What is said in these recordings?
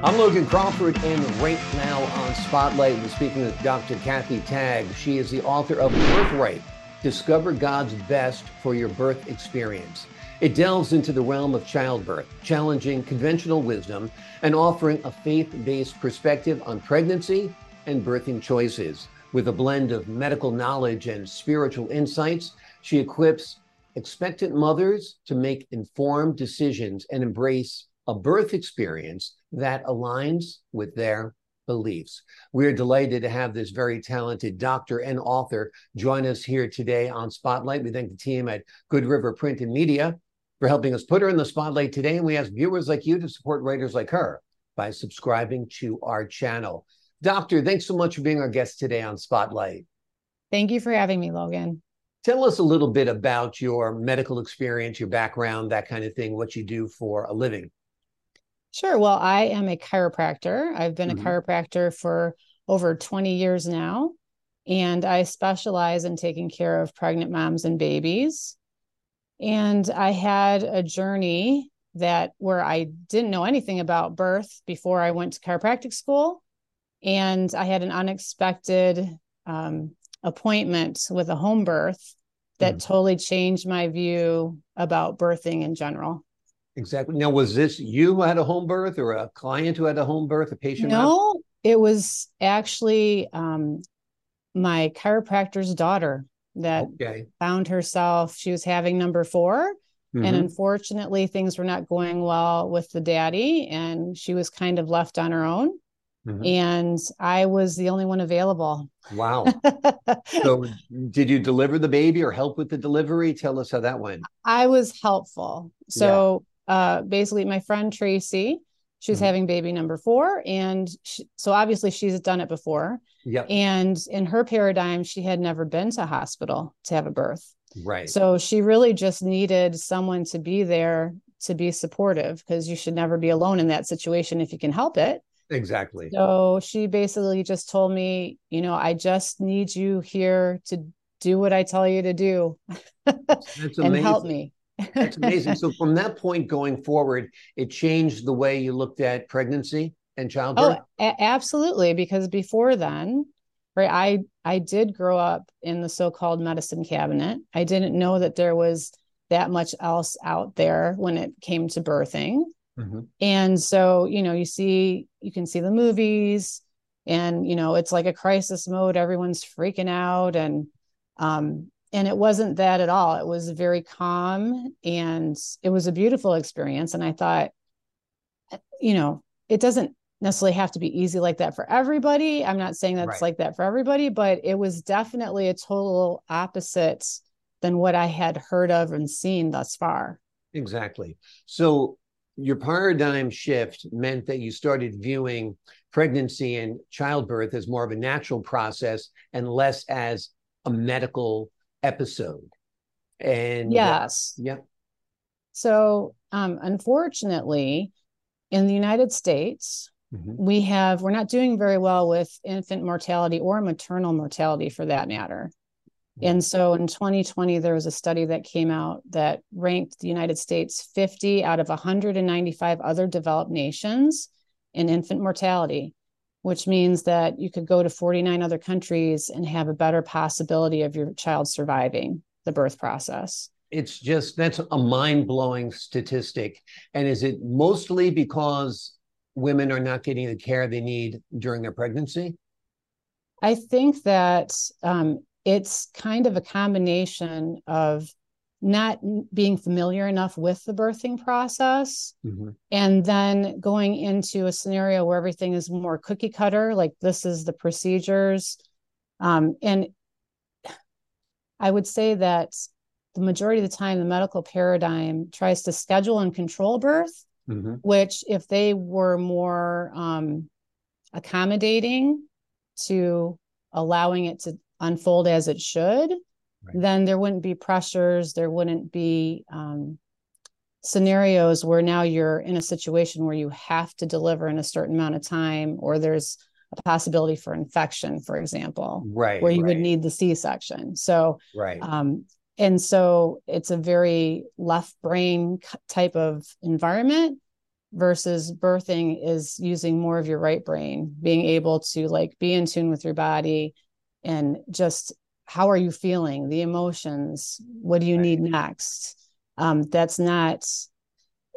I'm Logan Crawford, and right now on Spotlight, we're speaking with Dr. Cathy Taig. She is the author of Birthright Discover God's Best for Your Birth Experience. It delves into the realm of childbirth, challenging conventional wisdom and offering a faith based perspective on pregnancy and birthing choices. With a blend of medical knowledge and spiritual insights, she equips expectant mothers to make informed decisions and embrace a birth experience that aligns with their beliefs. We're delighted to have this very talented doctor and author join us here today on Spotlight. We thank the team at Good River Print and Media for helping us put her in the spotlight today. And we ask viewers like you to support writers like her by subscribing to our channel. Doctor, thanks so much for being our guest today on Spotlight. Thank you for having me, Logan. Tell us a little bit about your medical experience, your background, that kind of thing, what you do for a living. Sure. Well, I am a chiropractor. I've been mm-hmm. a chiropractor for over 20 years now, and I specialize in taking care of pregnant moms and babies. And I had a journey that where I didn't know anything about birth before I went to chiropractic school. And I had an unexpected um, appointment with a home birth that mm. totally changed my view about birthing in general. Exactly. Now, was this you who had a home birth or a client who had a home birth, a patient? No, it was actually um, my chiropractor's daughter that okay. found herself. She was having number 4 mm-hmm. And unfortunately, things were not going well with the daddy, and she was kind of left on her own. Mm-hmm. And I was the only one available. Wow. so, did you deliver the baby or help with the delivery? Tell us how that went. I was helpful. So, uh, basically my friend Tracy, she's mm-hmm. having baby number four. And she, so obviously she's done it before. Yeah. And in her paradigm, she had never been to hospital to have a birth. Right. So she really just needed someone to be there to be supportive because you should never be alone in that situation if you can help it. Exactly. So she basically just told me, you know, I just need you here to do what I tell you to do and help me. That's amazing. so from that point going forward, it changed the way you looked at pregnancy and childbirth. Oh, a- absolutely. Because before then, right, I I did grow up in the so-called medicine cabinet. I didn't know that there was that much else out there when it came to birthing. Mm-hmm. And so, you know, you see, you can see the movies, and you know, it's like a crisis mode. Everyone's freaking out, and um, and it wasn't that at all. It was very calm and it was a beautiful experience. And i thought you know it doesn't necessarily have to be easy like that for everybody. I'm not saying that's right. like that for everybody but it was definitely a total opposite than what i had heard of and seen thus far. Exactly. So your paradigm shift meant that you started viewing pregnancy and childbirth as more of a natural process and less as a medical episode. And uh, yes. Uh, yeah. So, um, unfortunately, in the United States, mm-hmm. we have, we're not doing very well with infant mortality or maternal mortality for that matter. Mm-hmm. And so in 2020, there was a study that came out that ranked the United States 50 out of 195 other developed nations in infant mortality which means that you could go to 49 other countries and have a better possibility of your child surviving the birth process. It's just that's a mind blowing statistic. And is it mostly because women are not getting the care they need during their pregnancy? I think that um, it's kind of a combination of not being familiar enough with the birthing process mm-hmm. and then going into a scenario where everything is more cookie cutter like this is the procedures um, and i would say that the majority of the time the medical paradigm tries to schedule and control birth mm-hmm. which if they were more um, accommodating to allowing it to unfold as it should right. then there wouldn't be pressures there wouldn't be um, scenarios where now you're in a situation where you have to deliver in a certain amount of time or there's a possibility for infection for example right where you right. would need the c-section so right um, and so it's a very left brain type of environment versus birthing is using more of your right brain being able to like be in tune with your body and just how are you feeling the emotions what do you right. need next um, that's not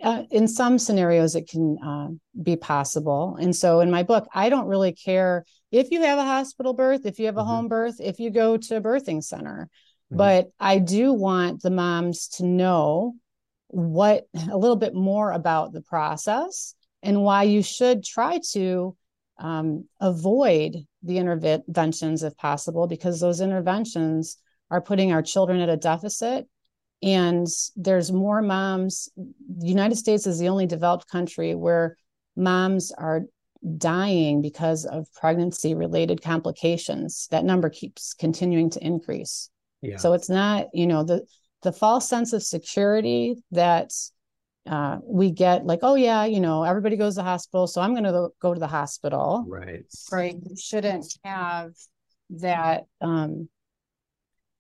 uh, in some scenarios it can uh, be possible and so in my book i don't really care if you have a hospital birth if you have a mm-hmm. home birth if you go to a birthing center mm-hmm. but i do want the moms to know what a little bit more about the process and why you should try to um, avoid the interventions if possible, because those interventions are putting our children at a deficit. And there's more moms. The United States is the only developed country where moms are dying because of pregnancy related complications. That number keeps continuing to increase. Yeah. So it's not, you know, the the false sense of security that uh, we get like, oh yeah, you know, everybody goes to the hospital, so I'm going to go to the hospital. Right. Right. You shouldn't have that um,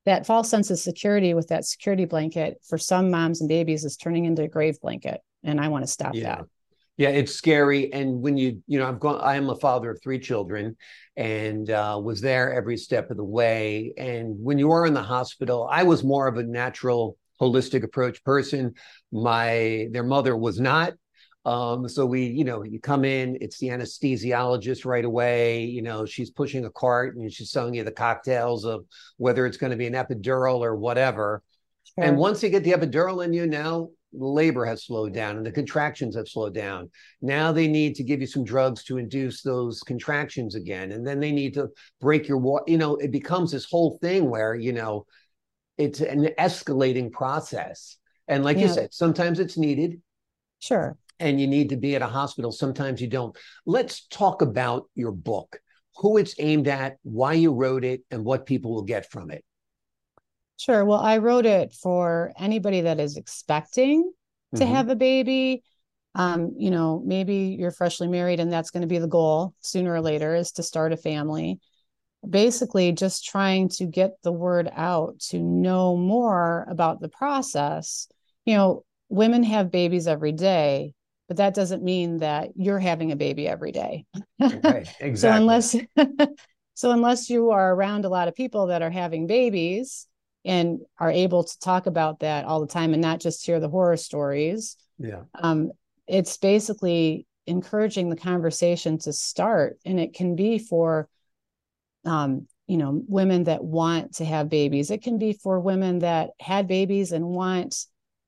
that false sense of security with that security blanket for some moms and babies is turning into a grave blanket, and I want to stop yeah. that. Yeah, it's scary. And when you, you know, I've gone, I am a father of three children and uh, was there every step of the way. And when you are in the hospital, I was more of a natural, holistic approach person. My, their mother was not. Um, so we, you know, you come in, it's the anesthesiologist right away. You know, she's pushing a cart and she's telling you the cocktails of whether it's going to be an epidural or whatever. Sure. And once you get the epidural in you, now labor has slowed down and the contractions have slowed down. Now they need to give you some drugs to induce those contractions again. And then they need to break your water. You know, it becomes this whole thing where, you know, it's an escalating process. And like yeah. you said, sometimes it's needed. Sure. And you need to be at a hospital. Sometimes you don't. Let's talk about your book, who it's aimed at, why you wrote it, and what people will get from it. Sure. Well, I wrote it for anybody that is expecting to mm-hmm. have a baby. Um, you know, maybe you're freshly married and that's going to be the goal sooner or later is to start a family. Basically, just trying to get the word out to know more about the process. You know, women have babies every day, but that doesn't mean that you're having a baby every day. Okay, exactly. so unless so unless you are around a lot of people that are having babies, and are able to talk about that all the time and not just hear the horror stories yeah um, it's basically encouraging the conversation to start and it can be for um, you know women that want to have babies. It can be for women that had babies and want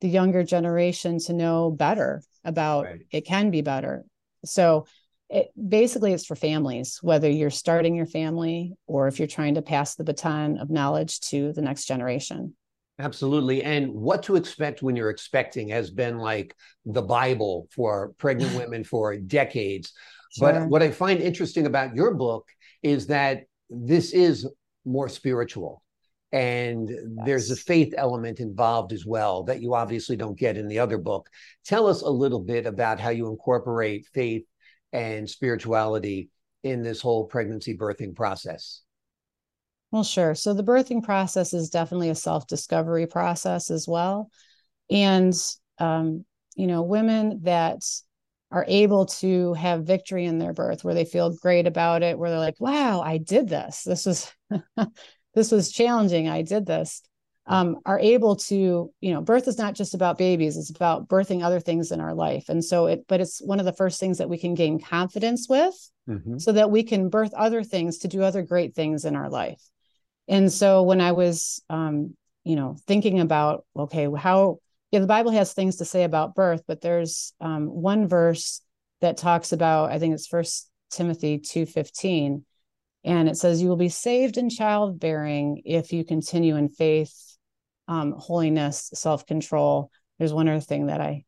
the younger generation to know better about right. it can be better. So it, basically it's for families whether you're starting your family or if you're trying to pass the baton of knowledge to the next generation. Absolutely. And what to expect when you're expecting has been like the bible for pregnant women for decades. Sure. but what i find interesting about your book is that this is more spiritual and yes. there's a faith element involved as well that you obviously don't get in the other book tell us a little bit about how you incorporate faith and spirituality in this whole pregnancy birthing process? Well, sure. So the birthing process is definitely a self discovery process as well. And, um, you know, women that are able to have victory in their birth where they feel great about it, where they're like, wow, I did this. This was, this was challenging. I did this um, are able to you know birth is not just about babies it's about birthing other things in our life and so it but it's one of the first things that we can gain confidence with mm-hmm. so that we can birth other things to do other great things in our life and so when i was um, you know thinking about okay how yeah the bible has things to say about birth but there's um, one verse that talks about i think it's first timothy 2.15 and it says you will be saved in childbearing if you continue in faith um, holiness, self control. There's one other thing that I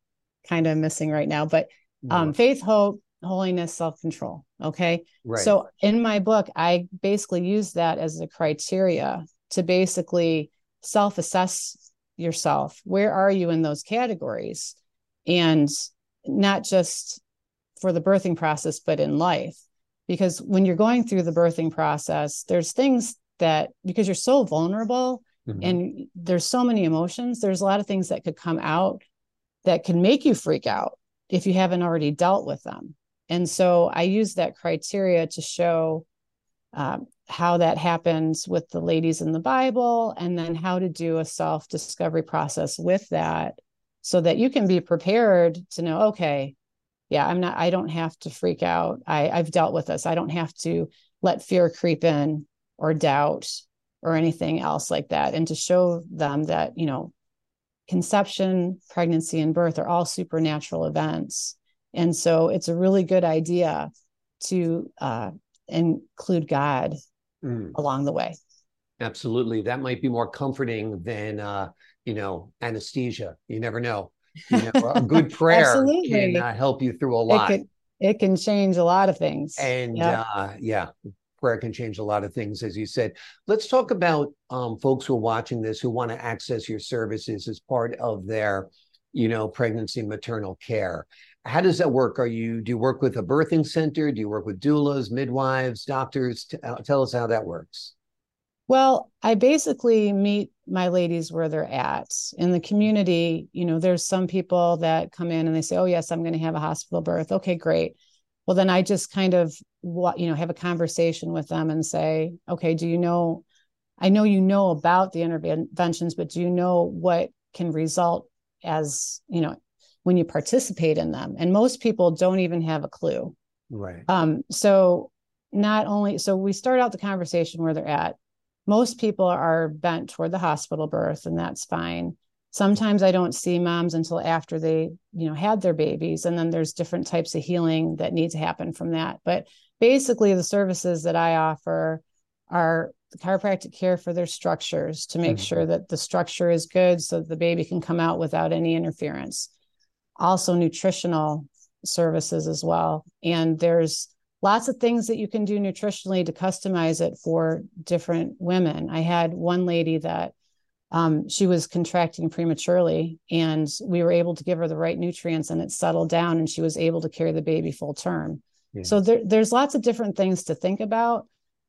kind of missing right now, but um, faith, hope, holiness, self control. Okay. Right. So in my book, I basically use that as a criteria to basically self assess yourself. Where are you in those categories? And not just for the birthing process, but in life. Because when you're going through the birthing process, there's things that because you're so vulnerable, Mm-hmm. And there's so many emotions. There's a lot of things that could come out that can make you freak out. if you haven't already dealt with them. And so I use that criteria to show um, how that happens with the ladies in the Bible, and then how to do a self discovery process with that so that you can be prepared to know, okay, yeah, I'm not, I don't have to freak out. I, I've dealt with this. I don't have to let fear creep in or doubt or anything else like that. And to show them that, you know, conception, pregnancy, and birth are all supernatural events. And so it's a really good idea to uh, include God mm. along the way. Absolutely. That might be more comforting than, uh, you know, anesthesia. You never know. You know a good prayer can uh, help you through a lot. It can, it can change a lot of things. And yep. uh, yeah, prayer can change a lot of things, as you said. Let's talk about um, folks who are watching this who want to access your services as part of their, you know, pregnancy maternal care. How does that work? Are you do you work with a birthing center? Do you work with doulas, midwives, doctors? Uh, tell us how that works. Well, I basically meet my ladies where they're at in the community. You know, there's some people that come in and they say, "Oh, yes, I'm going to have a hospital birth." Okay, great. Well, then I just kind of what you know have a conversation with them and say, "Okay, do you know? I know you know about the interventions, but do you know what can result as you know when you participate in them?" And most people don't even have a clue. Right. Um. So not only so we start out the conversation where they're at most people are bent toward the hospital birth and that's fine sometimes i don't see moms until after they you know had their babies and then there's different types of healing that need to happen from that but basically the services that i offer are chiropractic care for their structures to make mm-hmm. sure that the structure is good so that the baby can come out without any interference also nutritional services as well and there's lots of things that you can do nutritionally to customize it for different women. I had one lady that um, she was contracting prematurely, and we were able to give her the right nutrients, and it settled down, and she was able to carry the baby full term. Yeah. So there, there's lots of different things to think about.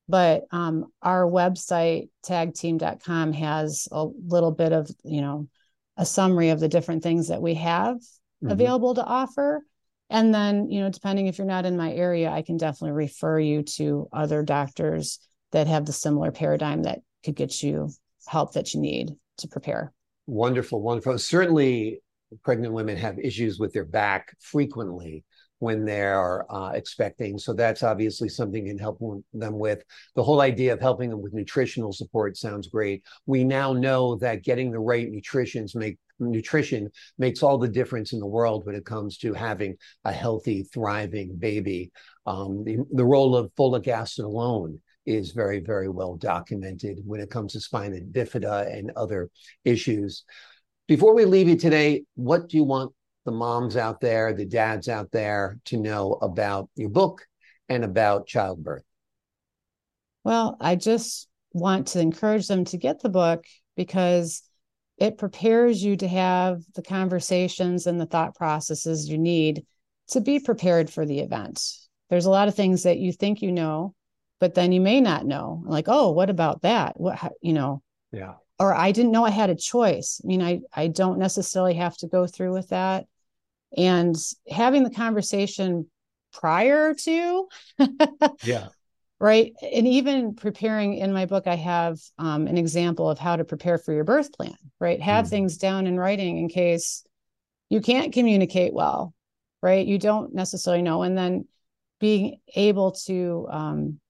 But um, our website tagteam.com has a little bit of you know a summary of the different things that we have mm-hmm. available to offer and then, you know, depending if you're not in my area, I can definitely refer you to other doctors that have the similar paradigm that could get you help that you need to prepare. Wonderful, wonderful. Certainly, pregnant women have issues with their back frequently when they're uh, expecting. So that's obviously something can help them with. The whole idea of helping them with nutritional support sounds great. We now know that getting the right nutritions make nutrition makes all the difference in the world when it comes to having a healthy, thriving baby. Um, the, the role of folic acid alone is very, very well documented when it comes to spina bifida and other issues. Before we leave you today, what do you want the moms out there, the dads out there to know about your book and about childbirth? Well, I just want to encourage them to get the book because it prepares you to have the conversations and the thought processes you need to be prepared for the event. There's a lot of things that you think you know, but then you may not know. Like, oh, what about that? What you know? Yeah. Or I didn't know I had a choice. I mean, I I don't necessarily have to go through with that. And having the conversation prior to yeah. right? And even preparing in my book i have um, an example of how to prepare for your birth plan right? Have mm. things down in writing in case you can't communicate well right? You don't necessarily know. And then being able to um,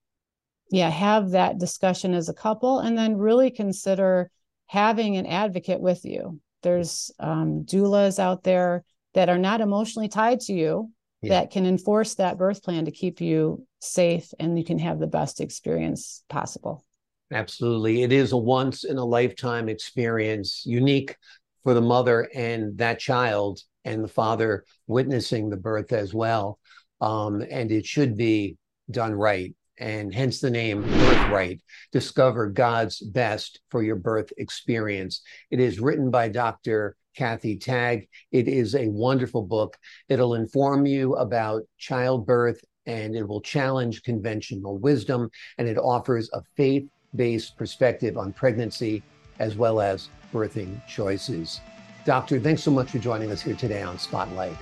yeah have that discussion as a couple and then really consider having an advocate with you. There's um, doulas out there that are not emotionally tied to you yeah. that can enforce that birth plan to keep you safe and you can have the best experience possible. Absolutely. It is a once in a lifetime experience, unique for the mother and that child, and the father witnessing the birth as well. Um, and it should be done right. And hence the name Birthright. Discover God's best for your birth experience. It is written by Dr. Cathy Taig. It is a wonderful book. It'll inform you about childbirth and it will challenge conventional wisdom and it offers a faith based perspective on pregnancy as well as birthing choices. Doctor, thanks so much for joining us here today on Spotlight.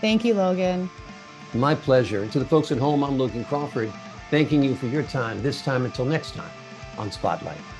Thank you, Logan. My pleasure. And to the folks at home, I'm Logan Crawford, thanking you for your time this time until next time on Spotlight.